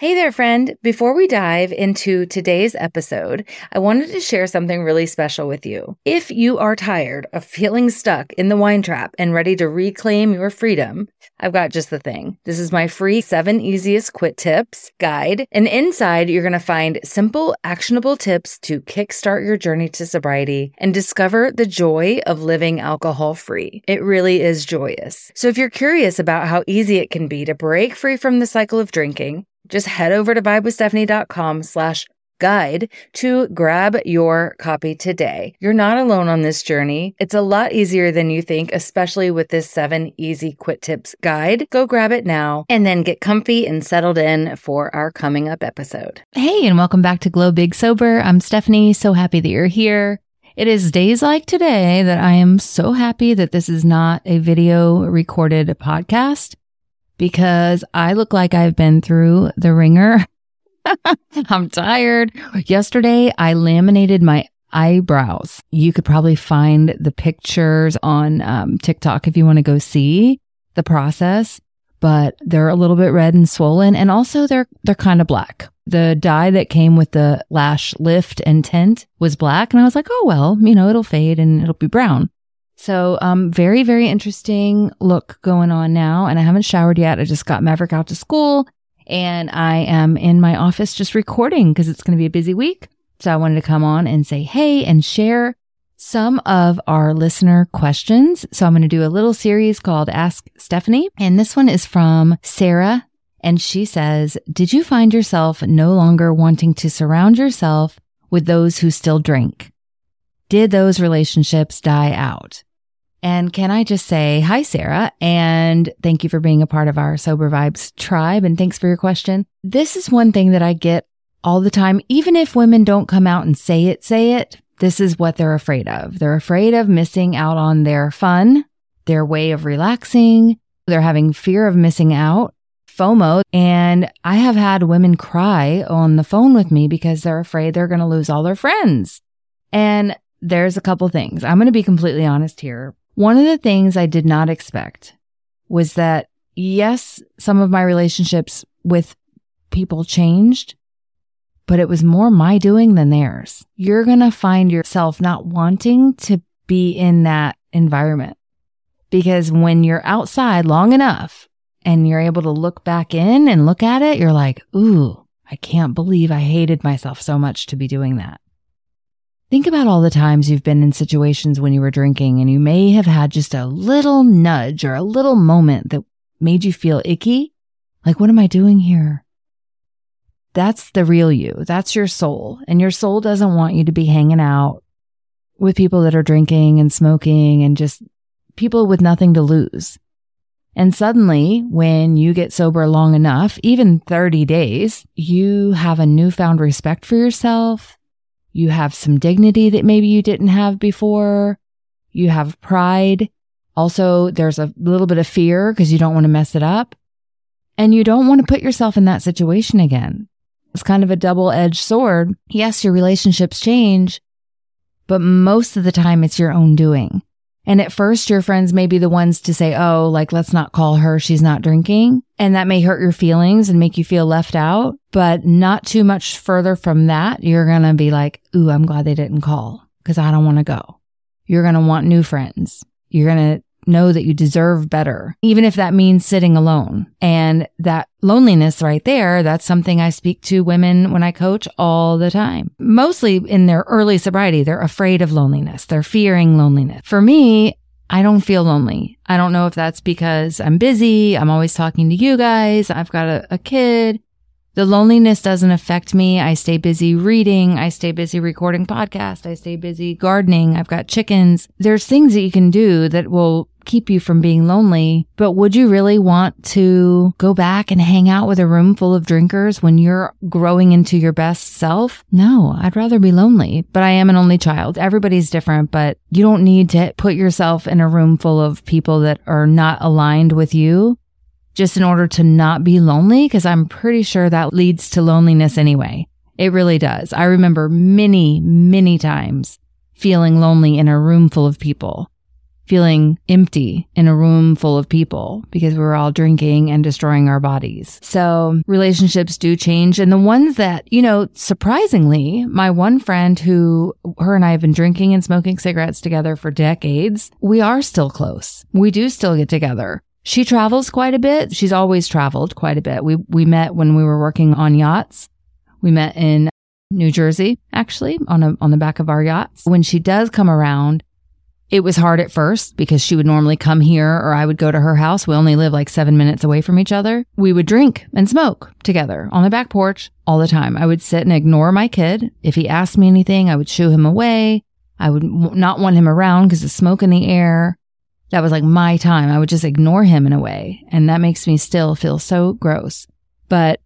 Hey there, friend. Before we dive into today's episode, I wanted to share something really special with you. If you are tired of feeling stuck in the wine trap and ready to reclaim your freedom, I've got just the thing. This is my free seven easiest quit tips guide. And inside, you're going to find simple, actionable tips to kickstart your journey to sobriety and discover the joy of living alcohol free. It really is joyous. So if you're curious about how easy it can be to break free from the cycle of drinking, just head over to vibewithstephanie.com slash guide to grab your copy today. You're not alone on this journey. It's a lot easier than you think, especially with this seven easy quit tips guide. Go grab it now and then get comfy and settled in for our coming up episode. Hey, and welcome back to Glow Big Sober. I'm Stephanie. So happy that you're here. It is days like today that I am so happy that this is not a video recorded podcast because I look like I've been through the wringer. I'm tired. Yesterday, I laminated my eyebrows. You could probably find the pictures on um, TikTok if you want to go see the process, but they're a little bit red and swollen. And also they're, they're kind of black. The dye that came with the lash lift and tint was black. And I was like, oh, well, you know, it'll fade and it'll be brown. So, um, very, very interesting look going on now. And I haven't showered yet. I just got Maverick out to school and I am in my office just recording because it's going to be a busy week. So I wanted to come on and say, hey, and share some of our listener questions. So I'm going to do a little series called Ask Stephanie. And this one is from Sarah. And she says, did you find yourself no longer wanting to surround yourself with those who still drink? Did those relationships die out? And can I just say hi, Sarah, and thank you for being a part of our Sober Vibes tribe. And thanks for your question. This is one thing that I get all the time. Even if women don't come out and say it, say it, this is what they're afraid of. They're afraid of missing out on their fun, their way of relaxing. They're having fear of missing out, FOMO. And I have had women cry on the phone with me because they're afraid they're going to lose all their friends. And there's a couple things. I'm going to be completely honest here. One of the things I did not expect was that, yes, some of my relationships with people changed, but it was more my doing than theirs. You're going to find yourself not wanting to be in that environment because when you're outside long enough and you're able to look back in and look at it, you're like, ooh, I can't believe I hated myself so much to be doing that. Think about all the times you've been in situations when you were drinking and you may have had just a little nudge or a little moment that made you feel icky. Like, what am I doing here? That's the real you. That's your soul. And your soul doesn't want you to be hanging out with people that are drinking and smoking and just people with nothing to lose. And suddenly, when you get sober long enough, even 30 days, you have a newfound respect for yourself. You have some dignity that maybe you didn't have before. You have pride. Also, there's a little bit of fear because you don't want to mess it up. And you don't want to put yourself in that situation again. It's kind of a double edged sword. Yes, your relationships change, but most of the time it's your own doing. And at first, your friends may be the ones to say, Oh, like, let's not call her. She's not drinking. And that may hurt your feelings and make you feel left out. But not too much further from that, you're going to be like, Ooh, I'm glad they didn't call because I don't want to go. You're going to want new friends. You're going to know that you deserve better, even if that means sitting alone. And that loneliness right there, that's something I speak to women when I coach all the time. Mostly in their early sobriety, they're afraid of loneliness. They're fearing loneliness. For me, I don't feel lonely. I don't know if that's because I'm busy. I'm always talking to you guys. I've got a, a kid. The loneliness doesn't affect me. I stay busy reading. I stay busy recording podcasts. I stay busy gardening. I've got chickens. There's things that you can do that will keep you from being lonely. But would you really want to go back and hang out with a room full of drinkers when you're growing into your best self? No, I'd rather be lonely, but I am an only child. Everybody's different, but you don't need to put yourself in a room full of people that are not aligned with you just in order to not be lonely, because I'm pretty sure that leads to loneliness anyway. It really does. I remember many, many times feeling lonely in a room full of people, feeling empty in a room full of people because we were all drinking and destroying our bodies. So relationships do change. And the ones that, you know, surprisingly, my one friend who her and I have been drinking and smoking cigarettes together for decades, we are still close. We do still get together. She travels quite a bit. She's always traveled quite a bit. We, we met when we were working on yachts. We met in New Jersey, actually, on a, on the back of our yachts. When she does come around, it was hard at first because she would normally come here or I would go to her house. We only live like seven minutes away from each other. We would drink and smoke together on the back porch all the time. I would sit and ignore my kid. If he asked me anything, I would shoo him away. I would not want him around because the smoke in the air. That was like my time. I would just ignore him in a way. And that makes me still feel so gross. But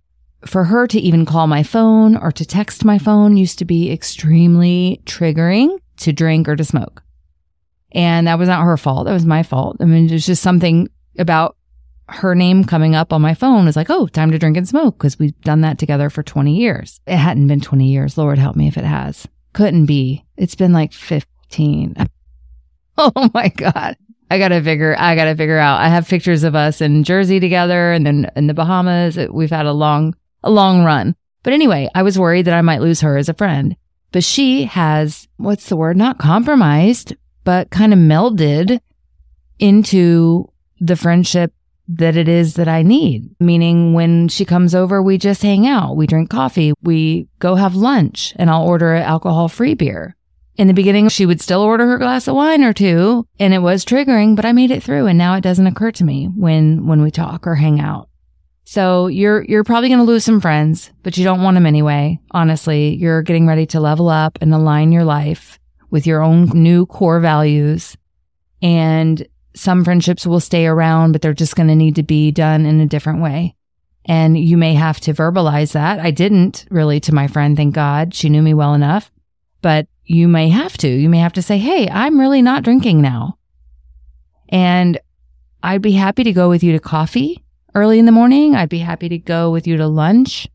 for her to even call my phone or to text my phone used to be extremely triggering to drink or to smoke. And that was not her fault. That was my fault. I mean, there's just something about her name coming up on my phone was like, oh, time to drink and smoke because we've done that together for 20 years. It hadn't been 20 years. Lord help me if it has. Couldn't be. It's been like 15. oh my God. I gotta figure, I gotta figure out. I have pictures of us in Jersey together and then in the Bahamas. We've had a long, a long run. But anyway, I was worried that I might lose her as a friend. But she has, what's the word? Not compromised, but kind of melded into the friendship that it is that I need. Meaning when she comes over, we just hang out. We drink coffee. We go have lunch and I'll order alcohol free beer. In the beginning, she would still order her glass of wine or two and it was triggering, but I made it through and now it doesn't occur to me when, when we talk or hang out. So you're, you're probably going to lose some friends, but you don't want them anyway. Honestly, you're getting ready to level up and align your life with your own new core values. And some friendships will stay around, but they're just going to need to be done in a different way. And you may have to verbalize that. I didn't really to my friend, thank God. She knew me well enough, but you may have to. You may have to say, Hey, I'm really not drinking now. And I'd be happy to go with you to coffee early in the morning. I'd be happy to go with you to lunch.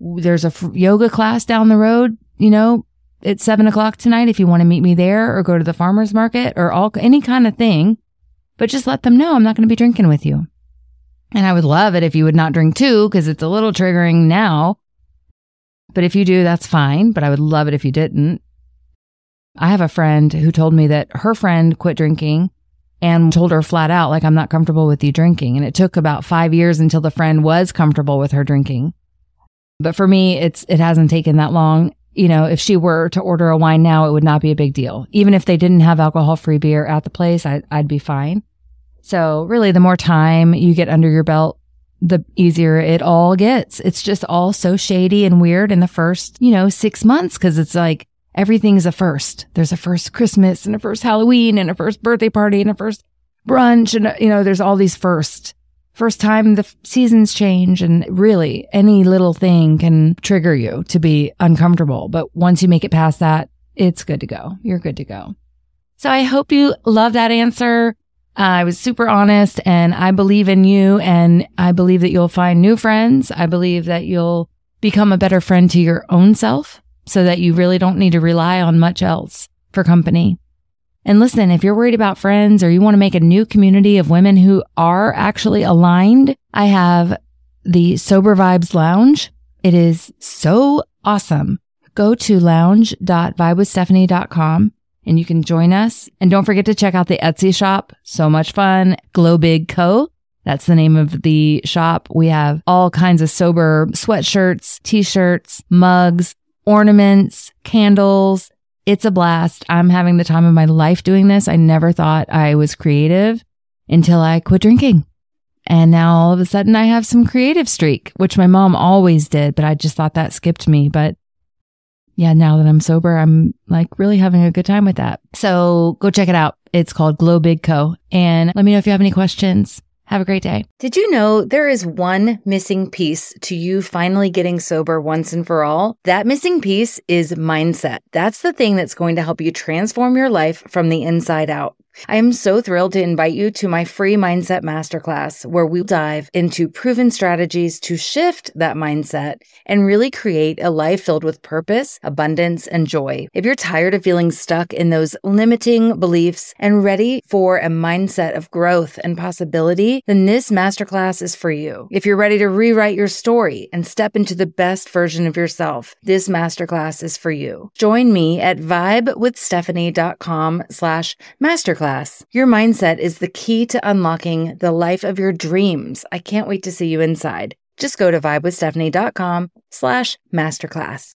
There's a yoga class down the road. You know, at seven o'clock tonight if you want to meet me there or go to the farmer's market or all any kind of thing. But just let them know I'm not going to be drinking with you. And I would love it if you would not drink too, because it's a little triggering now. But if you do, that's fine. But I would love it if you didn't. I have a friend who told me that her friend quit drinking and told her flat out, like, I'm not comfortable with you drinking. And it took about five years until the friend was comfortable with her drinking. But for me, it's, it hasn't taken that long you know, if she were to order a wine now, it would not be a big deal. Even if they didn't have alcohol free beer at the place, I, I'd be fine. So really, the more time you get under your belt, the easier it all gets. It's just all so shady and weird in the first, you know, six months. Cause it's like everything's a first. There's a first Christmas and a first Halloween and a first birthday party and a first brunch. And, you know, there's all these first first time the seasons change and really any little thing can trigger you to be uncomfortable. But once you make it past that, it's good to go. You're good to go. So I hope you love that answer. Uh, I was super honest and I believe in you and I believe that you'll find new friends. I believe that you'll become a better friend to your own self so that you really don't need to rely on much else for company. And listen, if you're worried about friends or you want to make a new community of women who are actually aligned, I have the Sober Vibes Lounge. It is so awesome. Go to lounge.vibewithstephanie.com and you can join us. And don't forget to check out the Etsy shop. So much fun. Glow Big Co. That's the name of the shop. We have all kinds of sober sweatshirts, t-shirts, mugs, ornaments, candles, it's a blast. I'm having the time of my life doing this. I never thought I was creative until I quit drinking. And now all of a sudden I have some creative streak, which my mom always did, but I just thought that skipped me. But yeah, now that I'm sober, I'm like really having a good time with that. So go check it out. It's called Glow Big Co. And let me know if you have any questions. Have a great day. Did you know there is one missing piece to you finally getting sober once and for all? That missing piece is mindset. That's the thing that's going to help you transform your life from the inside out. I am so thrilled to invite you to my free mindset masterclass where we dive into proven strategies to shift that mindset and really create a life filled with purpose, abundance, and joy. If you're tired of feeling stuck in those limiting beliefs and ready for a mindset of growth and possibility, then this masterclass is for you. If you're ready to rewrite your story and step into the best version of yourself, this masterclass is for you. Join me at vibewithstephanie.com slash masterclass. Your mindset is the key to unlocking the life of your dreams. I can't wait to see you inside. Just go to vibewithstephanie.com slash masterclass.